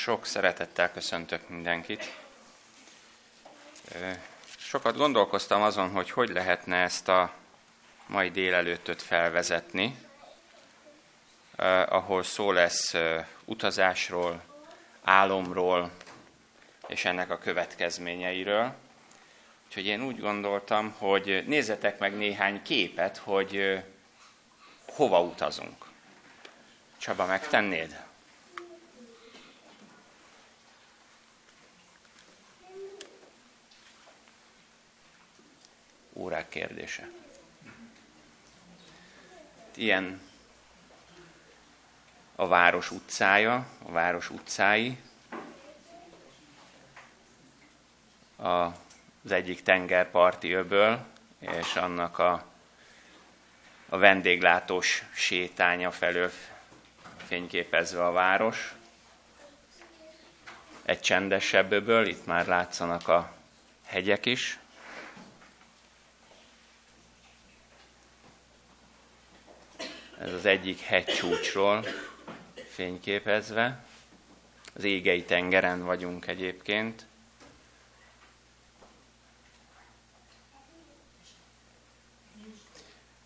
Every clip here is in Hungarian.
Sok szeretettel köszöntök mindenkit. Sokat gondolkoztam azon, hogy hogy lehetne ezt a mai délelőttöt felvezetni, ahol szó lesz utazásról, álomról és ennek a következményeiről. Úgyhogy én úgy gondoltam, hogy nézzetek meg néhány képet, hogy hova utazunk. Csaba, megtennéd? Órák kérdése. Ilyen a város utcája, a város utcái, az egyik tengerparti öböl, és annak a, a vendéglátós sétánya felől fényképezve a város. Egy csendesebb öböl, itt már látszanak a hegyek is, Ez az egyik hegycsúcsról fényképezve. Az égei tengeren vagyunk egyébként.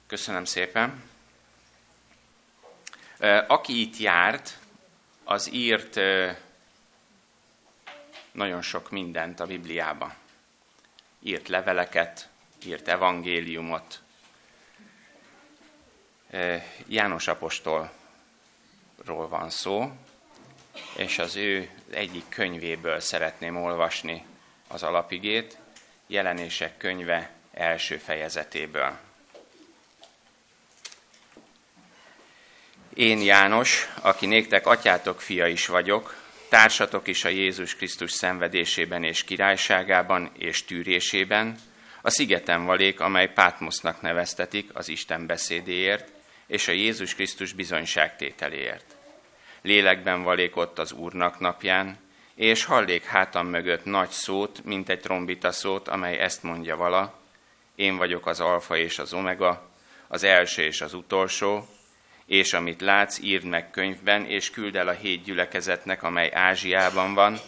Köszönöm szépen. Aki itt járt, az írt nagyon sok mindent a Bibliába. Írt leveleket, írt evangéliumot, János apostolról van szó, és az ő egyik könyvéből szeretném olvasni az alapigét, jelenések könyve első fejezetéből. Én János, aki néktek atyátok fia is vagyok, társatok is a Jézus Krisztus szenvedésében és királyságában és tűrésében, a szigeten valék, amely Pátmosznak neveztetik az Isten beszédéért, és a Jézus Krisztus bizonyságtételéért. Lélekben valék ott az Úrnak napján, és hallék hátam mögött nagy szót, mint egy trombita szót, amely ezt mondja vala, én vagyok az alfa és az omega, az első és az utolsó, és amit látsz, írd meg könyvben, és küld el a hét gyülekezetnek, amely Ázsiában van,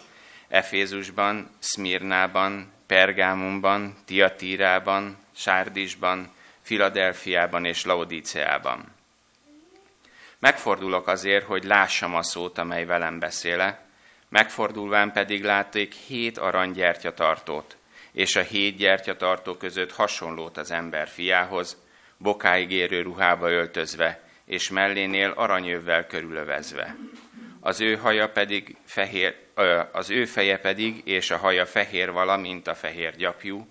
Efézusban, Szmirnában, Pergámumban, Tiatírában, Sárdisban, Filadelfiában és Laodíceában. Megfordulok azért, hogy lássam a szót, amely velem beszéle, megfordulván pedig látték hét aranygyertyatartót, és a hét gyertyatartó között hasonlót az ember fiához, bokáig érő ruhába öltözve, és mellénél aranyövvel körülövezve. Az ő haja pedig fehér, az ő feje pedig, és a haja fehér vala, mint a fehér gyapjú,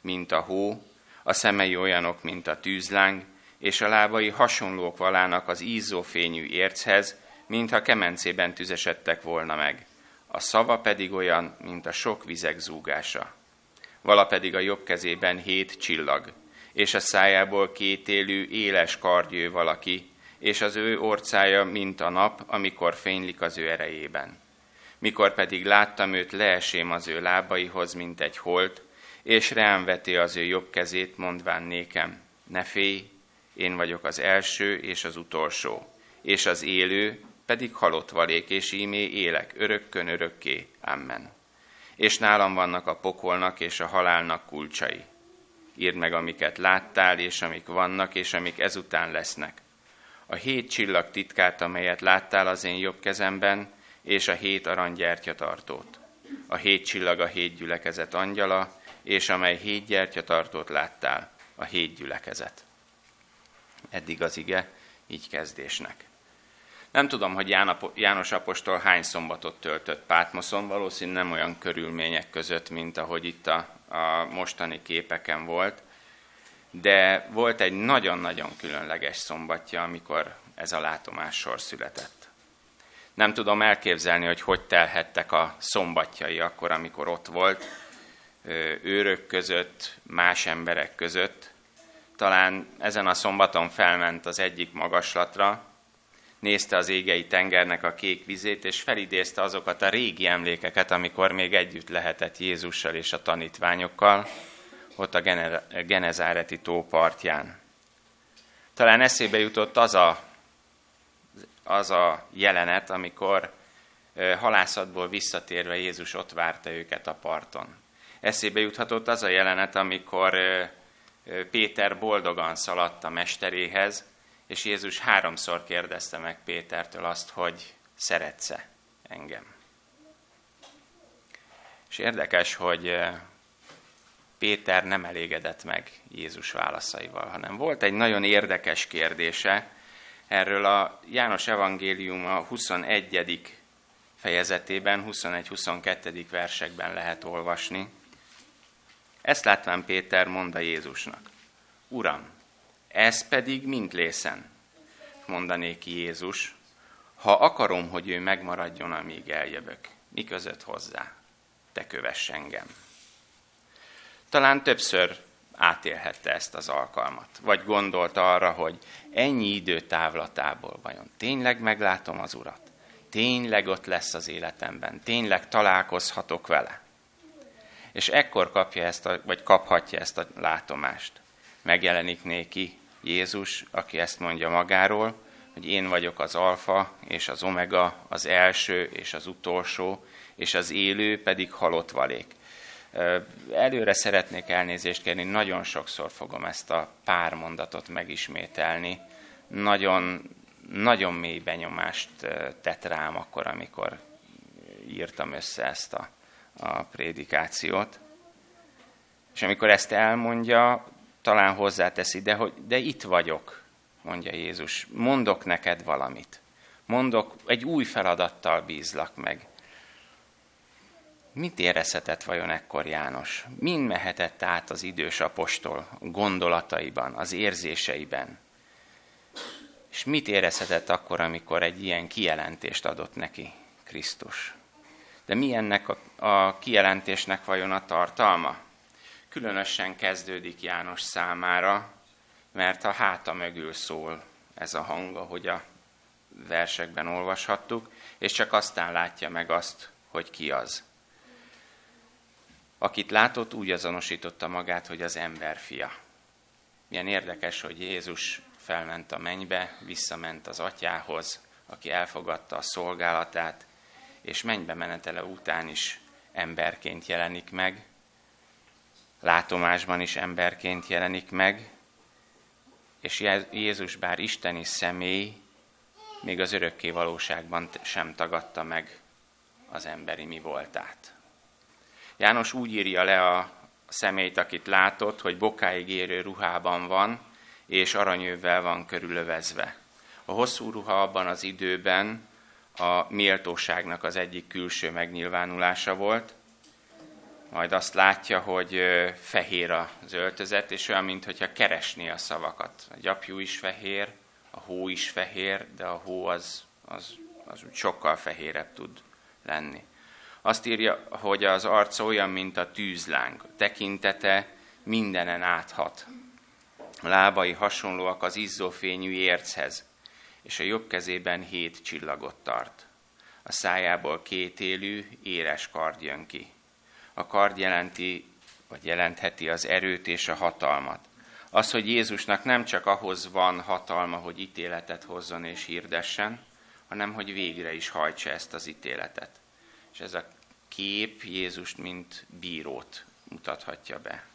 mint a hó, a szemei olyanok, mint a tűzláng, és a lábai hasonlók valának az ízófényű érchez, mintha kemencében tüzesedtek volna meg. A szava pedig olyan, mint a sok vizek zúgása. Vala pedig a jobb kezében hét csillag, és a szájából kétélű, éles kargyő valaki, és az ő orcája, mint a nap, amikor fénylik az ő erejében. Mikor pedig láttam őt, leesém az ő lábaihoz, mint egy holt, és rám veti az ő jobb kezét, mondván nékem, ne félj, én vagyok az első és az utolsó, és az élő pedig halott valék, és ímé élek örökkön örökké. Amen. És nálam vannak a pokolnak és a halálnak kulcsai. Írd meg, amiket láttál, és amik vannak, és amik ezután lesznek. A hét csillag titkát, amelyet láttál az én jobb kezemben, és a hét aranygyertyatartót. A hét csillag a hét gyülekezet angyala, és amely hét gyertyatartót láttál, a hét gyülekezet. Eddig az ige, így kezdésnek. Nem tudom, hogy János Apostol hány szombatot töltött Pátmoszon, valószínűleg nem olyan körülmények között, mint ahogy itt a, a mostani képeken volt, de volt egy nagyon-nagyon különleges szombatja, amikor ez a látomás sor született. Nem tudom elképzelni, hogy hogy telhettek a szombatjai akkor, amikor ott volt, őrök között, más emberek között, talán ezen a szombaton felment az egyik magaslatra, nézte az égei tengernek a kék vizét, és felidézte azokat a régi emlékeket, amikor még együtt lehetett Jézussal és a tanítványokkal, ott a Genezáreti tó partján. Talán eszébe jutott az a, az a jelenet, amikor halászatból visszatérve Jézus ott várta őket a parton. Eszébe juthatott az a jelenet, amikor Péter boldogan szaladt a mesteréhez, és Jézus háromszor kérdezte meg Pétertől azt, hogy szeretsz-e engem. És érdekes, hogy Péter nem elégedett meg Jézus válaszaival, hanem volt egy nagyon érdekes kérdése, erről a János Evangélium a 21. fejezetében, 21-22. versekben lehet olvasni. Ezt látván Péter mondta Jézusnak. Uram, ez pedig mind lészen, mondanék ki Jézus, ha akarom, hogy ő megmaradjon, amíg eljövök, mi között hozzá? Te kövess engem. Talán többször átélhette ezt az alkalmat, vagy gondolta arra, hogy ennyi idő távlatából vajon tényleg meglátom az Urat? Tényleg ott lesz az életemben? Tényleg találkozhatok vele? És ekkor kapja ezt a, vagy kaphatja ezt a látomást. Megjelenik néki Jézus, aki ezt mondja magáról, hogy én vagyok az alfa és az omega, az első és az utolsó, és az élő pedig halott valék. Előre szeretnék elnézést kérni, nagyon sokszor fogom ezt a pár mondatot megismételni. Nagyon, nagyon mély benyomást tett rám akkor, amikor írtam össze ezt a, a prédikációt. És amikor ezt elmondja, talán hozzáteszi, de, hogy, de itt vagyok, mondja Jézus, mondok neked valamit. Mondok, egy új feladattal bízlak meg. Mit érezhetett vajon ekkor János? Mind mehetett át az idős apostol gondolataiban, az érzéseiben? És mit érezhetett akkor, amikor egy ilyen kijelentést adott neki Krisztus? De mi ennek a, a kijelentésnek vajon a tartalma? Különösen kezdődik János számára, mert a háta mögül szól ez a hang, ahogy a versekben olvashattuk, és csak aztán látja meg azt, hogy ki az. Akit látott, úgy azonosította magát, hogy az ember fia. Milyen érdekes, hogy Jézus felment a mennybe, visszament az atyához, aki elfogadta a szolgálatát, és mennybe menetele után is emberként jelenik meg, látomásban is emberként jelenik meg, és Jézus bár isteni személy, még az örökké valóságban sem tagadta meg az emberi mi voltát. János úgy írja le a személyt, akit látott, hogy bokáig érő ruhában van, és aranyővel van körülövezve. A hosszú ruha abban az időben a méltóságnak az egyik külső megnyilvánulása volt, majd azt látja, hogy fehér az öltözet, és olyan, mintha keresné a szavakat. A gyapjú is fehér, a hó is fehér, de a hó az, az, az sokkal fehérebb tud lenni. Azt írja, hogy az arca olyan, mint a tűzláng, tekintete mindenen áthat. A lábai hasonlóak az izzófényű érchez, és a jobb kezében hét csillagot tart. A szájából két élő, éres kard jön ki. A kard jelenti, vagy jelentheti az erőt és a hatalmat. Az, hogy Jézusnak nem csak ahhoz van hatalma, hogy ítéletet hozzon és hirdessen, hanem hogy végre is hajtsa ezt az ítéletet. És ez a kép Jézust, mint bírót mutathatja be.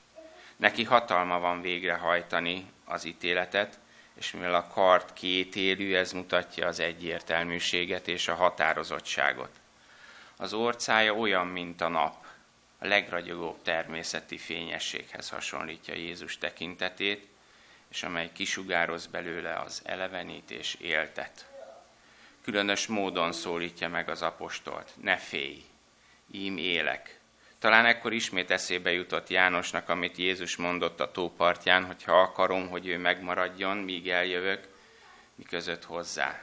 Neki hatalma van végrehajtani az ítéletet, és mivel a kart kétélű, ez mutatja az egyértelműséget és a határozottságot. Az orcája olyan, mint a nap, a legragyogóbb természeti fényességhez hasonlítja Jézus tekintetét, és amely kisugároz belőle az elevenítés éltet. Különös módon szólítja meg az apostolt, ne félj, ím élek. Talán ekkor ismét eszébe jutott Jánosnak, amit Jézus mondott a tópartján, hogy ha akarom, hogy ő megmaradjon, míg eljövök, mi között hozzá.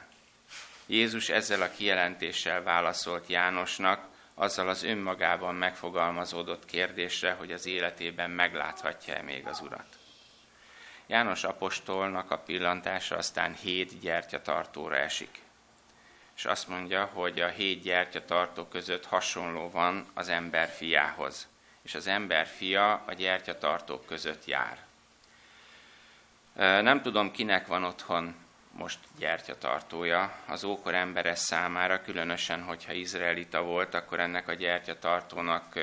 Jézus ezzel a kijelentéssel válaszolt Jánosnak, azzal az önmagában megfogalmazódott kérdésre, hogy az életében megláthatja-e még az Urat. János apostolnak a pillantása aztán hét gyertyatartóra esik és azt mondja, hogy a hét gyertyatartó között hasonló van az ember fiához, és az ember fia a gyertyatartók között jár. Nem tudom, kinek van otthon most gyertyatartója. Az ókor emberes számára, különösen, hogyha izraelita volt, akkor ennek a gyertyatartónak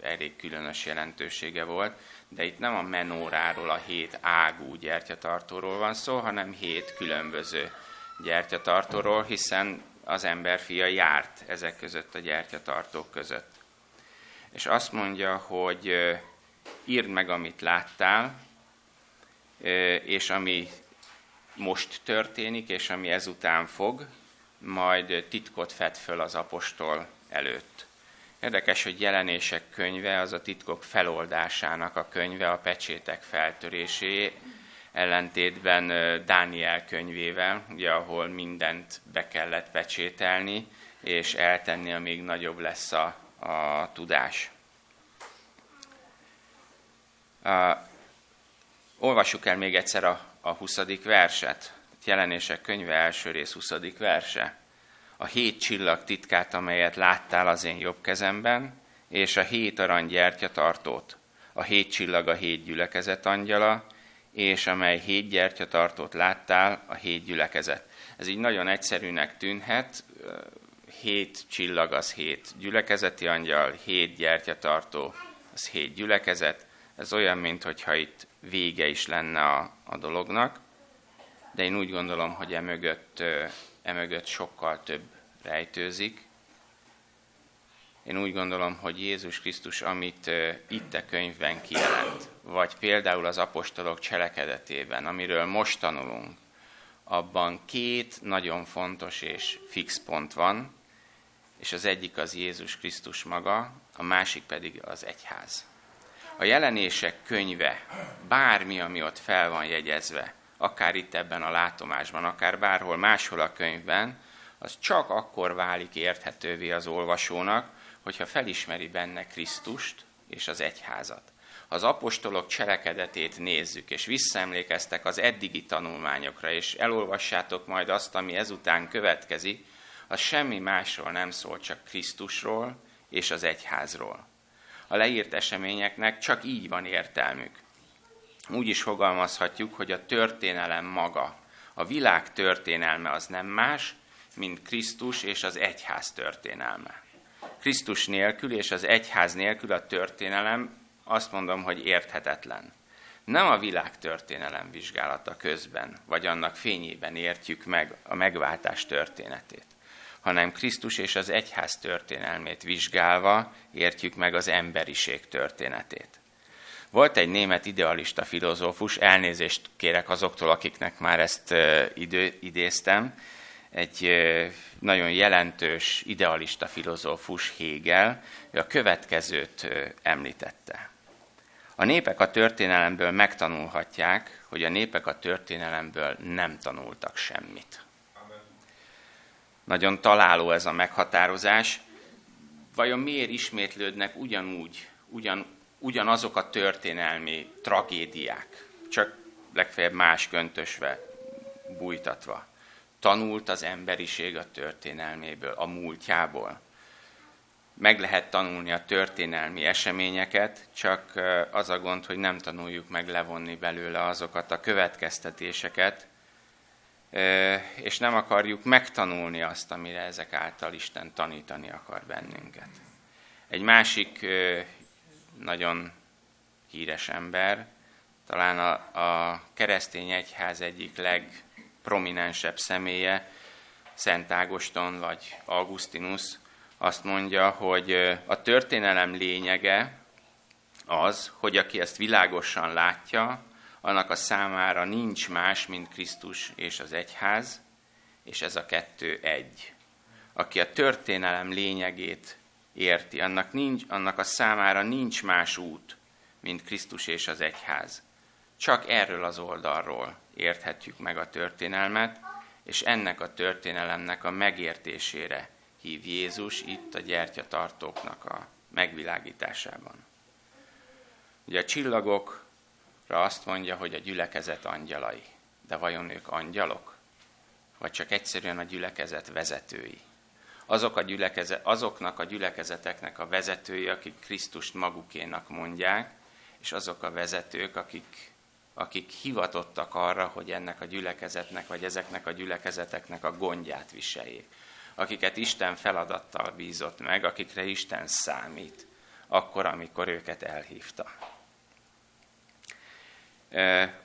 elég különös jelentősége volt, de itt nem a menóráról, a hét ágú gyertyatartóról van szó, hanem hét különböző gyertyatartóról, hiszen az ember fia járt ezek között a gyertyatartók között. És azt mondja, hogy írd meg, amit láttál, és ami most történik, és ami ezután fog, majd titkot fed föl az apostol előtt. Érdekes, hogy jelenések könyve az a titkok feloldásának a könyve, a pecsétek feltörésé, ellentétben Dániel könyvével, ugye, ahol mindent be kellett pecsételni, és eltenni, amíg nagyobb lesz a, a tudás. Uh, olvassuk el még egyszer a, a 20. verset, jelenések könyve első rész 20. verse. A hét csillag titkát, amelyet láttál az én jobb kezemben, és a hét arany gyertyatartót. A hét csillag a hét gyülekezet angyala, és amely hét gyertyatartót láttál, a hét gyülekezet. Ez így nagyon egyszerűnek tűnhet, hét csillag az hét gyülekezeti angyal, hét gyertyatartó az hét gyülekezet. Ez olyan, mintha itt vége is lenne a, a dolognak, de én úgy gondolom, hogy emögött, emögött sokkal több rejtőzik. Én úgy gondolom, hogy Jézus Krisztus, amit itt a könyvben kijelent, vagy például az apostolok cselekedetében, amiről most tanulunk, abban két nagyon fontos és fix pont van, és az egyik az Jézus Krisztus maga, a másik pedig az egyház. A jelenések könyve, bármi, ami ott fel van jegyezve, akár itt ebben a látomásban, akár bárhol máshol a könyvben, az csak akkor válik érthetővé az olvasónak, hogyha felismeri benne Krisztust és az egyházat. Az apostolok cselekedetét nézzük, és visszaemlékeztek az eddigi tanulmányokra, és elolvassátok majd azt, ami ezután következik, az semmi másról nem szól, csak Krisztusról és az egyházról. A leírt eseményeknek csak így van értelmük. Úgy is fogalmazhatjuk, hogy a történelem maga, a világ történelme az nem más, mint Krisztus és az egyház történelme. Krisztus nélkül és az egyház nélkül a történelem azt mondom, hogy érthetetlen. Nem a világ történelem vizsgálata közben, vagy annak fényében értjük meg a megváltás történetét, hanem Krisztus és az egyház történelmét vizsgálva értjük meg az emberiség történetét. Volt egy német idealista filozófus, elnézést kérek azoktól, akiknek már ezt idő, idéztem, egy nagyon jelentős idealista filozófus Hegel, ő a következőt említette. A népek a történelemből megtanulhatják, hogy a népek a történelemből nem tanultak semmit. Nagyon találó ez a meghatározás. Vajon miért ismétlődnek ugyanúgy, ugyan, ugyanazok a történelmi tragédiák, csak legfeljebb más köntösve, bújtatva? Tanult az emberiség a történelméből, a múltjából. Meg lehet tanulni a történelmi eseményeket, csak az a gond, hogy nem tanuljuk meg levonni belőle azokat a következtetéseket, és nem akarjuk megtanulni azt, amire ezek által Isten tanítani akar bennünket. Egy másik nagyon híres ember, talán a, a keresztény egyház egyik leg prominensebb személye, Szent Ágoston vagy Augustinus azt mondja, hogy a történelem lényege az, hogy aki ezt világosan látja, annak a számára nincs más, mint Krisztus és az egyház, és ez a kettő egy. Aki a történelem lényegét érti, annak, nincs, annak a számára nincs más út, mint Krisztus és az egyház. Csak erről az oldalról érthetjük meg a történelmet, és ennek a történelemnek a megértésére hív Jézus itt a gyertyatartóknak a megvilágításában. Ugye a csillagokra azt mondja, hogy a gyülekezet angyalai. De vajon ők angyalok? Vagy csak egyszerűen a gyülekezet vezetői? Azok a gyülekezet, azoknak a gyülekezeteknek a vezetői, akik Krisztust magukénak mondják, és azok a vezetők, akik akik hivatottak arra, hogy ennek a gyülekezetnek, vagy ezeknek a gyülekezeteknek a gondját viseljék. Akiket Isten feladattal bízott meg, akikre Isten számít, akkor, amikor őket elhívta.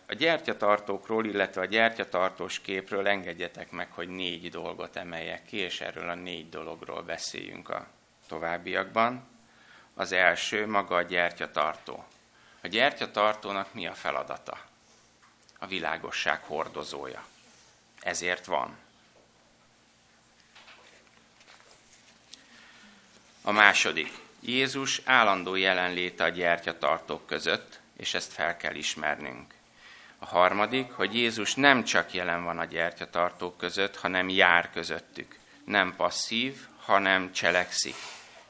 A gyertyatartókról, illetve a gyertyatartós képről engedjetek meg, hogy négy dolgot emeljek ki, és erről a négy dologról beszéljünk a továbbiakban. Az első maga a gyertyatartó. A gyertyatartónak mi a feladata? A világosság hordozója. Ezért van. A második. Jézus állandó jelenléte a gyertyatartók között, és ezt fel kell ismernünk. A harmadik, hogy Jézus nem csak jelen van a gyertyatartók között, hanem jár közöttük. Nem passzív, hanem cselekszik,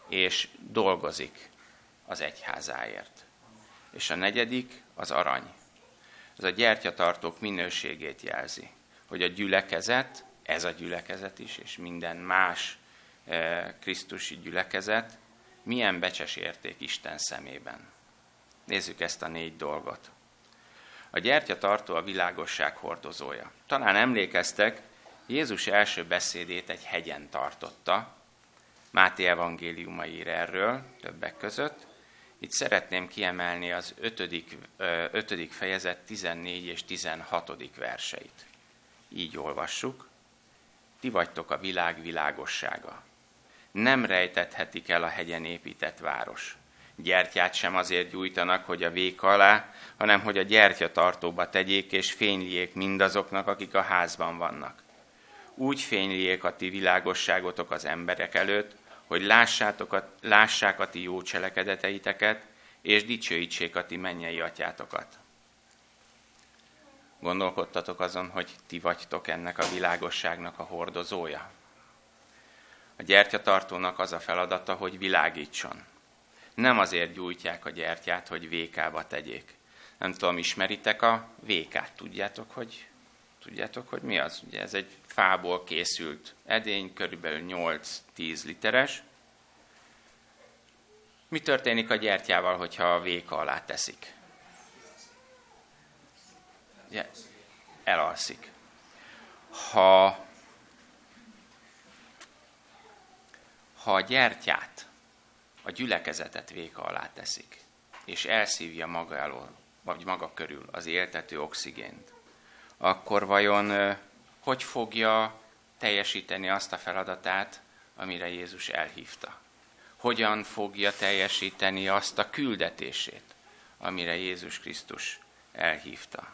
és dolgozik az egyházáért. És a negyedik az arany. Ez a gyertyatartók minőségét jelzi, hogy a gyülekezet, ez a gyülekezet is, és minden más eh, Krisztusi gyülekezet, milyen becses érték Isten szemében. Nézzük ezt a négy dolgot. A gyertyatartó a világosság hordozója. Talán emlékeztek, Jézus első beszédét egy hegyen tartotta. Máté evangéliuma ír erről többek között. Itt szeretném kiemelni az ötödik, ötödik fejezet 14 és 16. verseit. Így olvassuk. Ti vagytok a világ világossága. Nem rejtethetik el a hegyen épített város gyertyát sem azért gyújtanak, hogy a vék alá, hanem hogy a gyertyatartóba tegyék és fényljék mindazoknak, akik a házban vannak. Úgy fényljék a ti világosságotok az emberek előtt, hogy lássátok a, lássák a ti jó cselekedeteiteket, és dicsőítsék a ti mennyei atyátokat. Gondolkodtatok azon, hogy ti vagytok ennek a világosságnak a hordozója? A gyertyatartónak az a feladata, hogy világítson, nem azért gyújtják a gyertyát, hogy vékába tegyék. Nem tudom, ismeritek a vékát? Tudjátok, hogy, tudjátok, hogy mi az? Ugye ez egy fából készült edény, körülbelül 8-10 literes. Mi történik a gyertyával, hogyha a véka alá teszik? Ugye, elalszik. Ha, ha a gyertyát a gyülekezetet véka alá teszik, és elszívja maga elől, vagy maga körül az éltető oxigént, akkor vajon hogy fogja teljesíteni azt a feladatát, amire Jézus elhívta? Hogyan fogja teljesíteni azt a küldetését, amire Jézus Krisztus elhívta?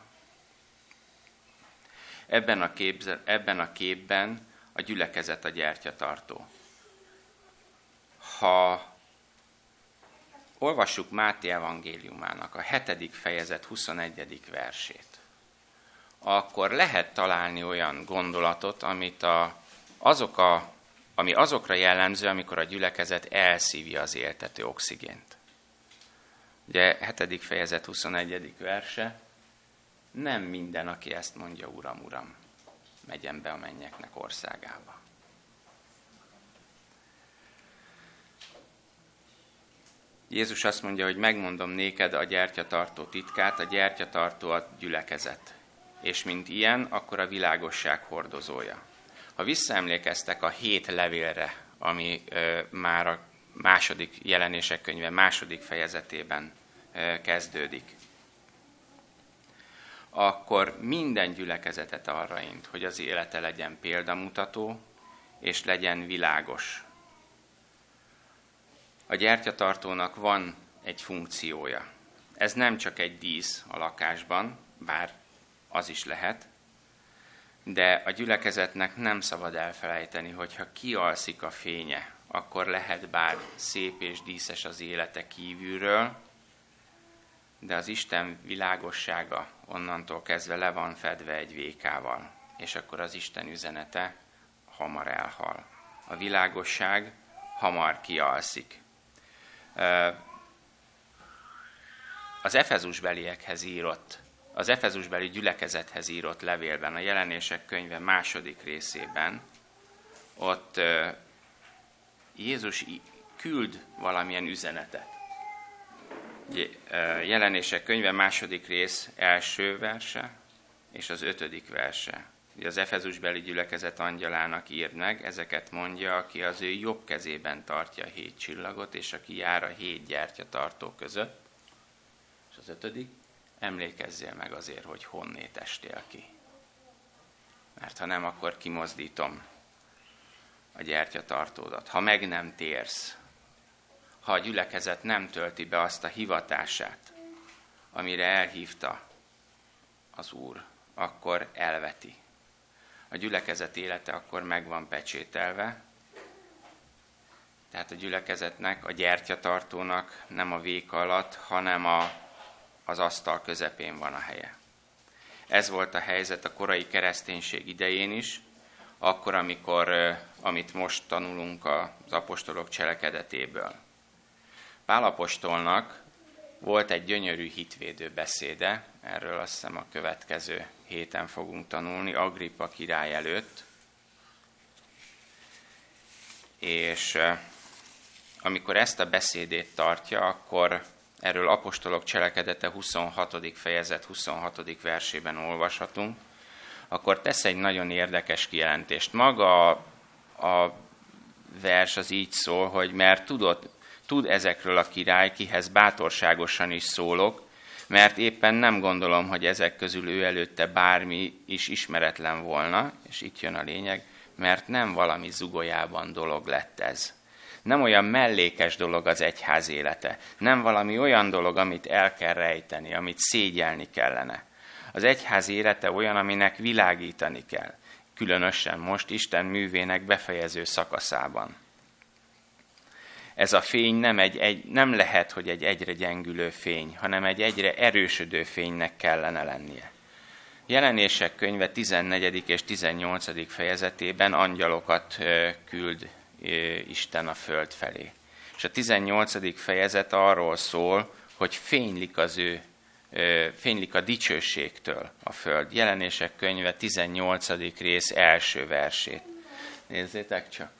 Ebben a, kép, ebben a képben a gyülekezet a gyertyatartó. Ha Olvassuk Máté evangéliumának a 7. fejezet 21. versét. Akkor lehet találni olyan gondolatot, amit a, azok a, ami azokra jellemző, amikor a gyülekezet elszívja az éltető oxigént. Ugye 7. fejezet 21. verse, nem minden, aki ezt mondja, Uram, Uram, megyen be a mennyeknek országába. Jézus azt mondja, hogy megmondom néked a gyertyatartó titkát, a gyertyatartó a gyülekezet. És mint ilyen, akkor a világosság hordozója. Ha visszaemlékeztek a hét levélre, ami már a második jelenések könyve második fejezetében kezdődik, akkor minden gyülekezetet arra int, hogy az élete legyen példamutató, és legyen világos, a gyertyatartónak van egy funkciója. Ez nem csak egy dísz a lakásban, bár az is lehet, de a gyülekezetnek nem szabad elfelejteni, hogy ha kialszik a fénye, akkor lehet bár szép és díszes az élete kívülről, de az Isten világossága onnantól kezdve le van fedve egy vékával, és akkor az Isten üzenete hamar elhal. A világosság hamar kialszik az Efezus beliekhez írott, az Efezus beli gyülekezethez írott levélben, a jelenések könyve második részében, ott Jézus küld valamilyen üzenetet. jelenések könyve második rész első verse és az ötödik verse. Az Efezusbeli gyülekezet angyalának ír meg, ezeket mondja, aki az ő jobb kezében tartja a hét csillagot, és aki jár a hét gyertya tartó között. És az ötödik, emlékezzél meg azért, hogy honnét estél ki. Mert ha nem, akkor kimozdítom a gyertyatartódat. Ha meg nem térsz, ha a gyülekezet nem tölti be azt a hivatását, amire elhívta az Úr, akkor elveti. A gyülekezet élete akkor meg van pecsételve, tehát a gyülekezetnek, a gyertyatartónak nem a véka alatt, hanem a, az asztal közepén van a helye. Ez volt a helyzet a korai kereszténység idején is, akkor, amikor, amit most tanulunk az apostolok cselekedetéből. Pálapostolnak volt egy gyönyörű hitvédő beszéde, erről azt hiszem a következő héten fogunk tanulni, Agrippa király előtt. És amikor ezt a beszédét tartja, akkor erről apostolok cselekedete 26. fejezet 26. versében olvashatunk, akkor tesz egy nagyon érdekes kijelentést. Maga a, a vers az így szól, hogy mert tudod, tud ezekről a király, kihez bátorságosan is szólok, mert éppen nem gondolom, hogy ezek közül ő előtte bármi is ismeretlen volna, és itt jön a lényeg, mert nem valami zugolyában dolog lett ez. Nem olyan mellékes dolog az egyház élete, nem valami olyan dolog, amit el kell rejteni, amit szégyelni kellene. Az egyház élete olyan, aminek világítani kell, különösen most Isten művének befejező szakaszában ez a fény nem, egy, egy, nem lehet, hogy egy egyre gyengülő fény, hanem egy egyre erősödő fénynek kellene lennie. Jelenések könyve 14. és 18. fejezetében angyalokat küld Isten a föld felé. És a 18. fejezet arról szól, hogy fénylik az ő, fénylik a dicsőségtől a föld. Jelenések könyve 18. rész első versét. Nézzétek csak.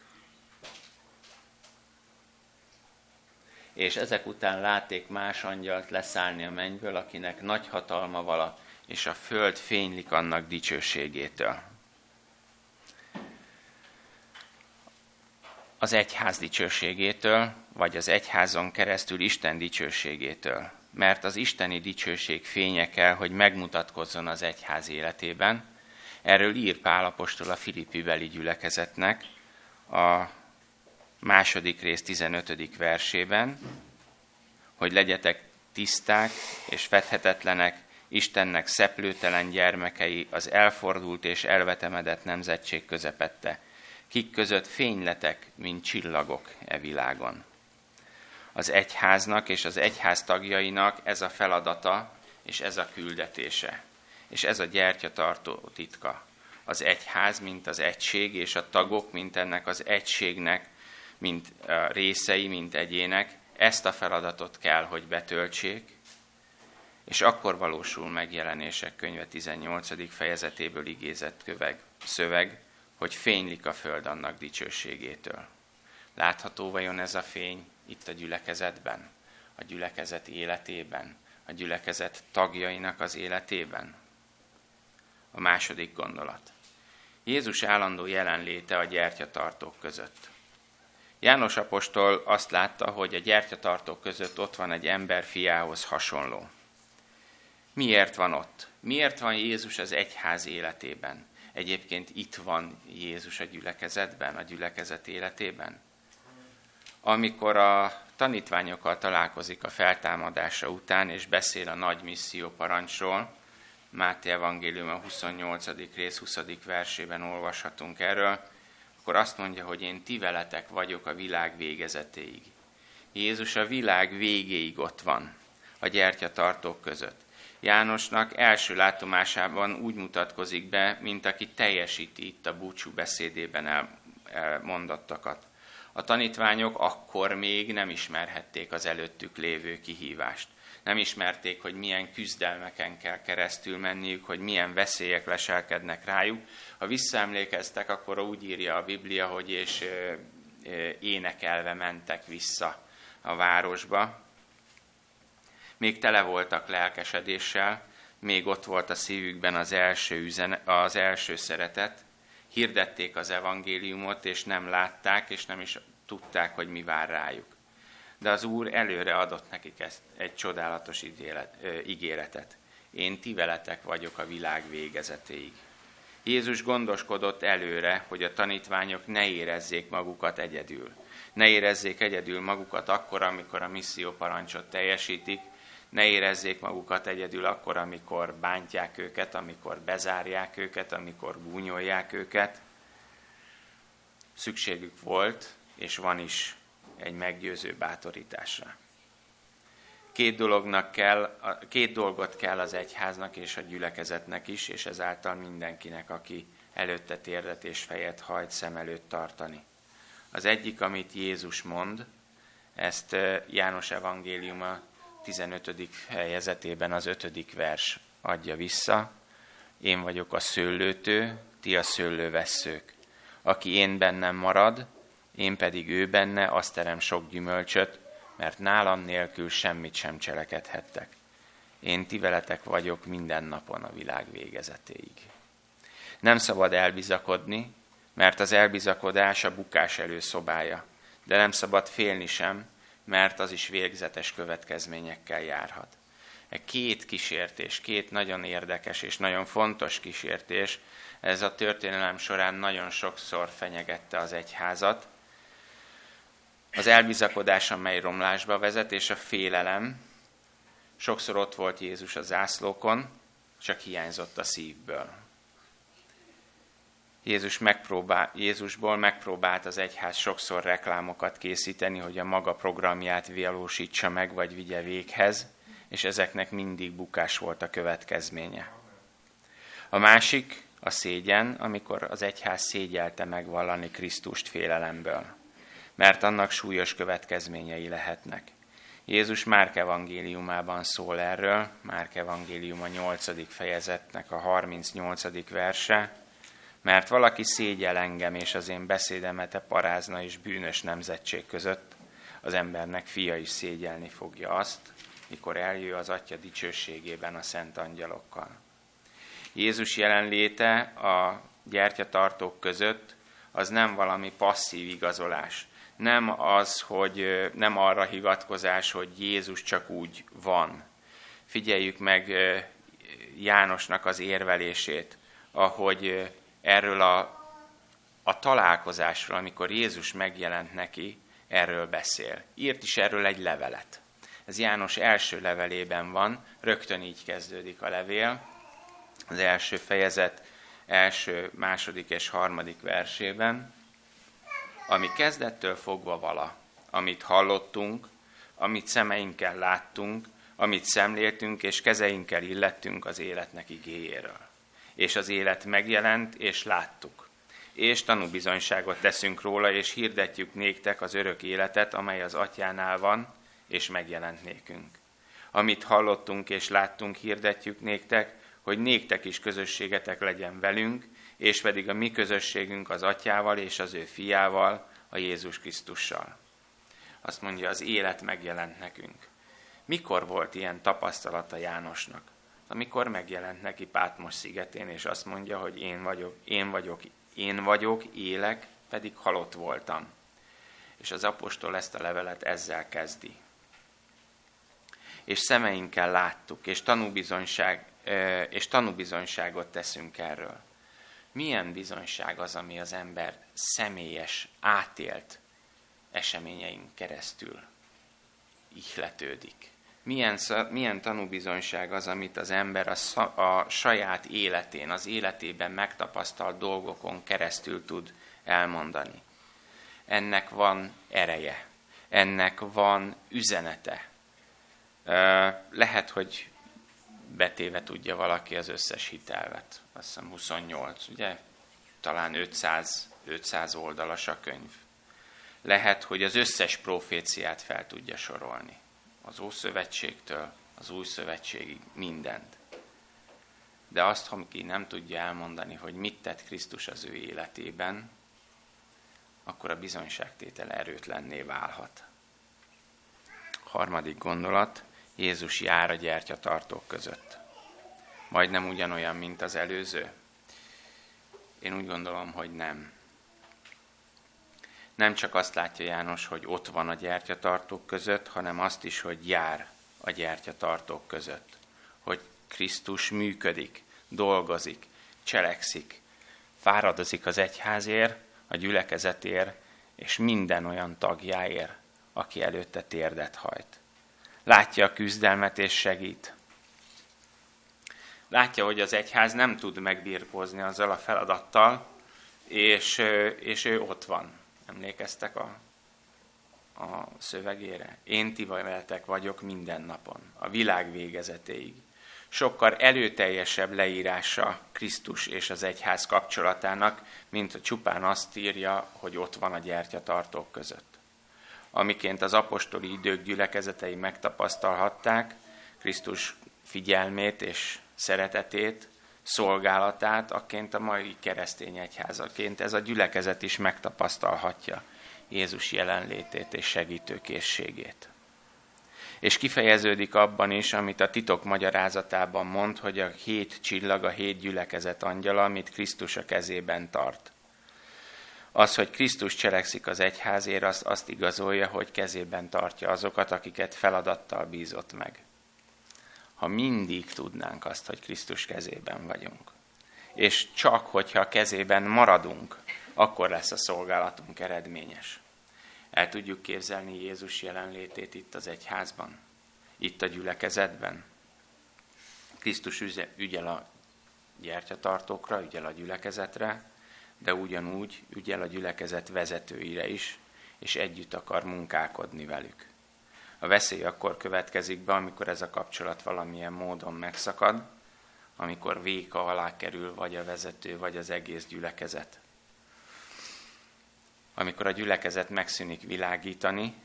és ezek után látték más angyalt leszállni a mennyből, akinek nagy hatalma vala, és a föld fénylik annak dicsőségétől. Az egyház dicsőségétől, vagy az egyházon keresztül Isten dicsőségétől. Mert az isteni dicsőség fénye kell, hogy megmutatkozzon az egyház életében. Erről ír Pálapostól a Filippi beli gyülekezetnek a második rész 15. versében, hogy legyetek tiszták és fedhetetlenek, Istennek szeplőtelen gyermekei az elfordult és elvetemedett nemzetség közepette, kik között fényletek, mint csillagok e világon. Az egyháznak és az egyház tagjainak ez a feladata és ez a küldetése, és ez a gyertyatartó titka. Az egyház, mint az egység, és a tagok, mint ennek az egységnek mint részei, mint egyének, ezt a feladatot kell, hogy betöltsék, és akkor valósul meg jelenések könyve 18. fejezetéből igézett köveg, szöveg, hogy fénylik a föld annak dicsőségétől. Látható vajon ez a fény itt a gyülekezetben, a gyülekezet életében, a gyülekezet tagjainak az életében? A második gondolat. Jézus állandó jelenléte a gyertyatartók között. János apostol azt látta, hogy a gyertyatartók között ott van egy ember fiához hasonló. Miért van ott? Miért van Jézus az egyház életében? Egyébként itt van Jézus a gyülekezetben, a gyülekezet életében? Amikor a tanítványokkal találkozik a feltámadása után, és beszél a nagy misszió parancsról, Máté Evangélium a 28. rész 20. versében olvashatunk erről, akkor azt mondja, hogy én ti veletek vagyok a világ végezetéig. Jézus a világ végéig ott van, a gyertyatartók között. Jánosnak első látomásában úgy mutatkozik be, mint aki teljesíti itt a búcsú beszédében elmondottakat. A tanítványok akkor még nem ismerhették az előttük lévő kihívást nem ismerték, hogy milyen küzdelmeken kell keresztül menniük, hogy milyen veszélyek leselkednek rájuk. Ha visszaemlékeztek, akkor úgy írja a Biblia, hogy és énekelve mentek vissza a városba. Még tele voltak lelkesedéssel, még ott volt a szívükben az első, üzen, az első szeretet, hirdették az evangéliumot, és nem látták, és nem is tudták, hogy mi vár rájuk. De az Úr előre adott nekik ezt egy csodálatos ígéret, ígéretet. Én ti veletek vagyok a világ végezetéig. Jézus gondoskodott előre, hogy a tanítványok ne érezzék magukat egyedül. Ne érezzék egyedül magukat akkor, amikor a misszió parancsot teljesítik, ne érezzék magukat egyedül akkor, amikor bántják őket, amikor bezárják őket, amikor gúnyolják őket. Szükségük volt, és van is egy meggyőző bátorításra. Két, dolognak kell, két dolgot kell az egyháznak és a gyülekezetnek is, és ezáltal mindenkinek, aki előtte térdet és fejet hajt szem előtt tartani. Az egyik, amit Jézus mond, ezt János evangéliuma 15. fejezetében az 5. vers adja vissza. Én vagyok a szőlőtő, ti a szőlővesszők. Aki én bennem marad, én pedig ő benne, azt terem sok gyümölcsöt, mert nálam nélkül semmit sem cselekedhettek. Én ti veletek vagyok minden napon a világ végezetéig. Nem szabad elbizakodni, mert az elbizakodás a bukás előszobája, de nem szabad félni sem, mert az is végzetes következményekkel járhat. E két kísértés, két nagyon érdekes és nagyon fontos kísértés, ez a történelem során nagyon sokszor fenyegette az egyházat. Az elbizakodás, amely romlásba vezet, és a félelem. Sokszor ott volt Jézus a zászlókon, csak hiányzott a szívből. Jézus megpróbál, Jézusból megpróbált az egyház sokszor reklámokat készíteni, hogy a maga programját valósítsa meg, vagy vigye véghez, és ezeknek mindig bukás volt a következménye. A másik a szégyen, amikor az egyház szégyelte megvallani Krisztust félelemből, mert annak súlyos következményei lehetnek. Jézus Márk evangéliumában szól erről, Márk evangélium a 8. fejezetnek a 38. verse, mert valaki szégyel engem és az én beszédemet e parázna és bűnös nemzetség között, az embernek fia is szégyelni fogja azt, mikor eljő az Atya dicsőségében a szent angyalokkal. Jézus jelenléte a gyertyatartók között az nem valami passzív igazolás. Nem az, hogy nem arra hivatkozás, hogy Jézus csak úgy van. Figyeljük meg Jánosnak az érvelését, ahogy erről a, a találkozásról, amikor Jézus megjelent neki, erről beszél. Írt is erről egy levelet. Ez János első levelében van, rögtön így kezdődik a levél. Az első fejezet első, második és harmadik versében, ami kezdettől fogva vala, amit hallottunk, amit szemeinkkel láttunk, amit szemléltünk és kezeinkkel illettünk az életnek igéjéről és az élet megjelent, és láttuk. És tanúbizonyságot teszünk róla, és hirdetjük néktek az örök életet, amely az atyánál van, és megjelent nékünk. Amit hallottunk és láttunk, hirdetjük néktek, hogy néktek is közösségetek legyen velünk, és pedig a mi közösségünk az atyával és az ő fiával, a Jézus Krisztussal. Azt mondja, az élet megjelent nekünk. Mikor volt ilyen tapasztalata Jánosnak? Amikor megjelent neki Pátmos szigetén, és azt mondja, hogy én vagyok, én vagyok, én vagyok, élek, pedig halott voltam. És az apostol ezt a levelet ezzel kezdi. És szemeinkkel láttuk, és, tanúbizonyság, és tanúbizonyságot teszünk erről. Milyen bizonyság az, ami az ember személyes, átélt eseményeink keresztül ihletődik? Milyen, milyen tanúbizonyság az, amit az ember a, a saját életén, az életében megtapasztalt dolgokon keresztül tud elmondani. Ennek van ereje, ennek van üzenete. Lehet, hogy betéve tudja valaki az összes hitelvet. Azt hiszem 28, ugye? Talán 500, 500 oldalas a könyv. Lehet, hogy az összes proféciát fel tudja sorolni az Ószövetségtől az Új Szövetségig mindent. De azt, aki nem tudja elmondani, hogy mit tett Krisztus az ő életében, akkor a bizonyságtétele erőtlenné válhat. Harmadik gondolat, Jézus jár a gyertyatartók között. Majdnem ugyanolyan, mint az előző? Én úgy gondolom, hogy nem. Nem csak azt látja János, hogy ott van a gyertyatartók között, hanem azt is, hogy jár a gyertyatartók között. Hogy Krisztus működik, dolgozik, cselekszik, fáradozik az egyházért, a gyülekezetért, és minden olyan tagjáért, aki előtte térdet hajt. Látja a küzdelmet és segít. Látja, hogy az egyház nem tud megbírkozni azzal a feladattal, és, és ő ott van. Emlékeztek a, a szövegére? Én ti veletek vagyok minden napon, a világ végezetéig. Sokkal előteljesebb leírása Krisztus és az egyház kapcsolatának, mint a csupán azt írja, hogy ott van a gyertyatartók között. Amiként az apostoli idők gyülekezetei megtapasztalhatták, Krisztus figyelmét és szeretetét, szolgálatát, akként a mai keresztény egyházaként ez a gyülekezet is megtapasztalhatja Jézus jelenlétét és segítőkészségét. És kifejeződik abban is, amit a titok magyarázatában mond, hogy a hét csillag, a hét gyülekezet angyala, amit Krisztus a kezében tart. Az, hogy Krisztus cselekszik az egyházért, azt, azt igazolja, hogy kezében tartja azokat, akiket feladattal bízott meg ha mindig tudnánk azt, hogy Krisztus kezében vagyunk. És csak, hogyha a kezében maradunk, akkor lesz a szolgálatunk eredményes. El tudjuk képzelni Jézus jelenlétét itt az egyházban, itt a gyülekezetben. Krisztus ügyel a gyertyatartókra, ügyel a gyülekezetre, de ugyanúgy ügyel a gyülekezet vezetőire is, és együtt akar munkálkodni velük. A veszély akkor következik be, amikor ez a kapcsolat valamilyen módon megszakad, amikor véka alá kerül vagy a vezető, vagy az egész gyülekezet. Amikor a gyülekezet megszűnik világítani,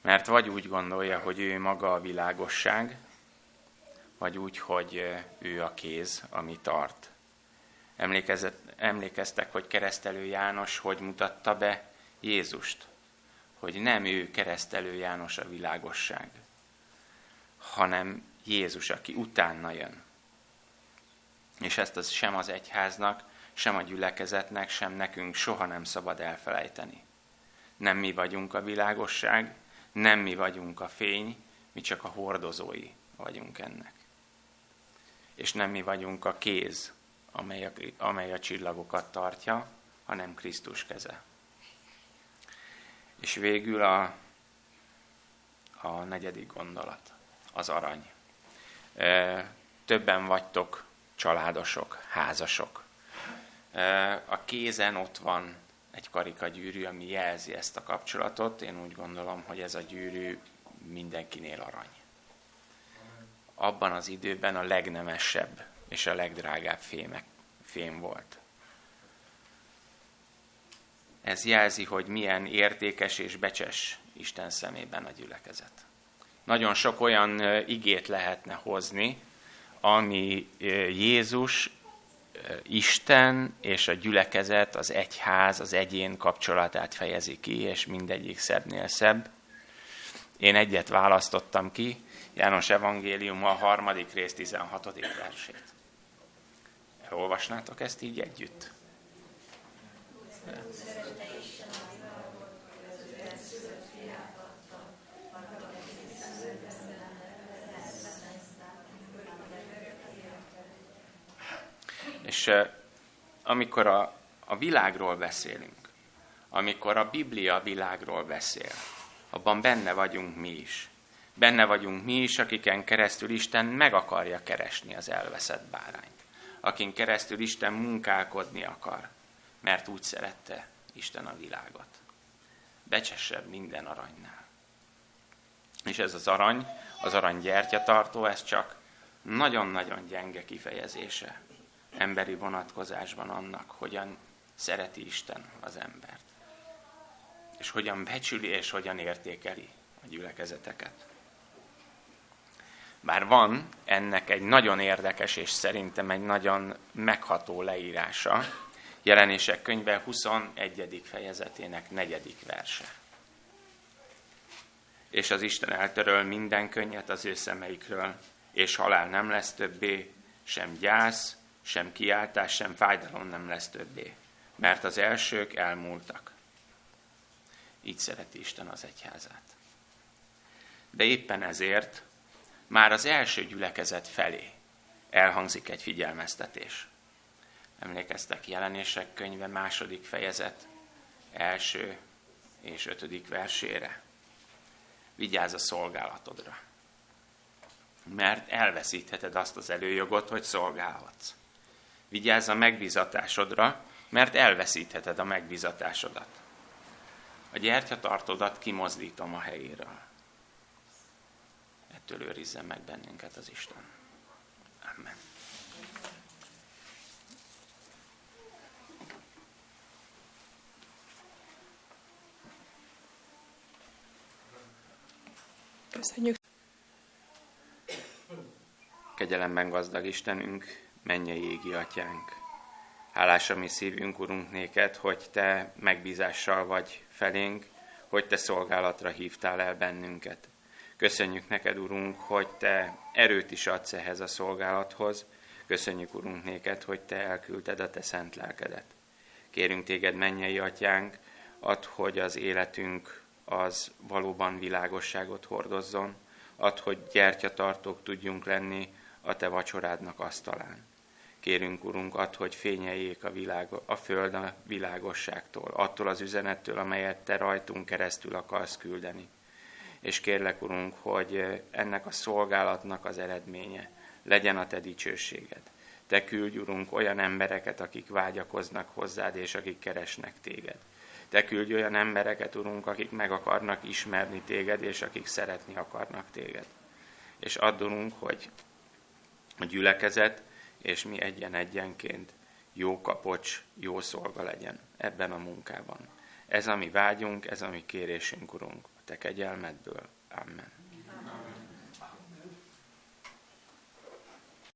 mert vagy úgy gondolja, hogy ő maga a világosság, vagy úgy, hogy ő a kéz, ami tart. Emlékeztek, hogy keresztelő János hogy mutatta be Jézust hogy nem ő keresztelő János a világosság, hanem Jézus, aki utána jön. És ezt az sem az egyháznak, sem a gyülekezetnek, sem nekünk soha nem szabad elfelejteni. Nem mi vagyunk a világosság, nem mi vagyunk a fény, mi csak a hordozói vagyunk ennek. És nem mi vagyunk a kéz, amely a, amely a csillagokat tartja, hanem Krisztus keze. És végül a, a negyedik gondolat, az arany. Többen vagytok családosok, házasok. A kézen ott van egy karika gyűrű, ami jelzi ezt a kapcsolatot. Én úgy gondolom, hogy ez a gyűrű mindenkinél arany. Abban az időben a legnemesebb és a legdrágább fémek, fém volt. Ez jelzi, hogy milyen értékes és becses Isten szemében a gyülekezet. Nagyon sok olyan igét lehetne hozni, ami Jézus, Isten és a gyülekezet, az egyház, az egyén kapcsolatát fejezi ki, és mindegyik szebbnél szebb. Én egyet választottam ki, János Evangélium a harmadik rész 16. versét. Olvasnátok ezt így együtt? És amikor a, a világról beszélünk, amikor a Biblia világról beszél, abban benne vagyunk mi is. Benne vagyunk mi is, akiken keresztül Isten meg akarja keresni az elveszett bárányt. Akin keresztül Isten munkálkodni akar, mert úgy szerette Isten a világot. Becsesebb minden aranynál. És ez az arany, az arany gyertyatartó, ez csak nagyon-nagyon gyenge kifejezése emberi vonatkozásban annak, hogyan szereti Isten az embert. És hogyan becsüli és hogyan értékeli a gyülekezeteket. Bár van ennek egy nagyon érdekes és szerintem egy nagyon megható leírása, jelenések könyve 21. fejezetének negyedik verse. és az Isten eltöröl minden könnyet az ő szemeikről, és halál nem lesz többé, sem gyász, sem kiáltás, sem fájdalom nem lesz többé, mert az elsők elmúltak. Így szereti Isten az egyházát. De éppen ezért már az első gyülekezet felé elhangzik egy figyelmeztetés. Emlékeztek jelenések könyve második fejezet első és ötödik versére. Vigyázz a szolgálatodra, mert elveszítheted azt az előjogot, hogy szolgálhatsz. Vigyázz a megbizatásodra, mert elveszítheted a megbizatásodat. A gyertyatartodat kimozdítom a helyéről. Ettől őrizzen meg bennünket az Isten. Amen. Köszönjük. Kegyelemben gazdag Istenünk, mennyei égi atyánk. Hálás a mi szívünk, Urunk, néked, hogy Te megbízással vagy felénk, hogy Te szolgálatra hívtál el bennünket. Köszönjük neked, Urunk, hogy Te erőt is adsz ehhez a szolgálathoz. Köszönjük, Urunk, néked, hogy Te elküldted a Te szent lelkedet. Kérünk Téged, mennyei atyánk, add, hogy az életünk az valóban világosságot hordozzon, add, hogy gyertyatartók tudjunk lenni a Te vacsorádnak asztalán. Kérünk, Urunk, add, hogy fényeljék a, világ, a föld a világosságtól, attól az üzenettől, amelyet Te rajtunk keresztül akarsz küldeni. És kérlek, Urunk, hogy ennek a szolgálatnak az eredménye legyen a Te dicsőséged. Te küldj, Urunk, olyan embereket, akik vágyakoznak hozzád, és akik keresnek Téged. Te küldj olyan embereket, Urunk, akik meg akarnak ismerni Téged, és akik szeretni akarnak Téged. És add, Urunk, hogy a gyülekezet, és mi egyen-egyenként jó kapocs, jó szolga legyen ebben a munkában. Ez a mi vágyunk, ez a mi kérésünk, Urunk, a Te kegyelmedből. Amen.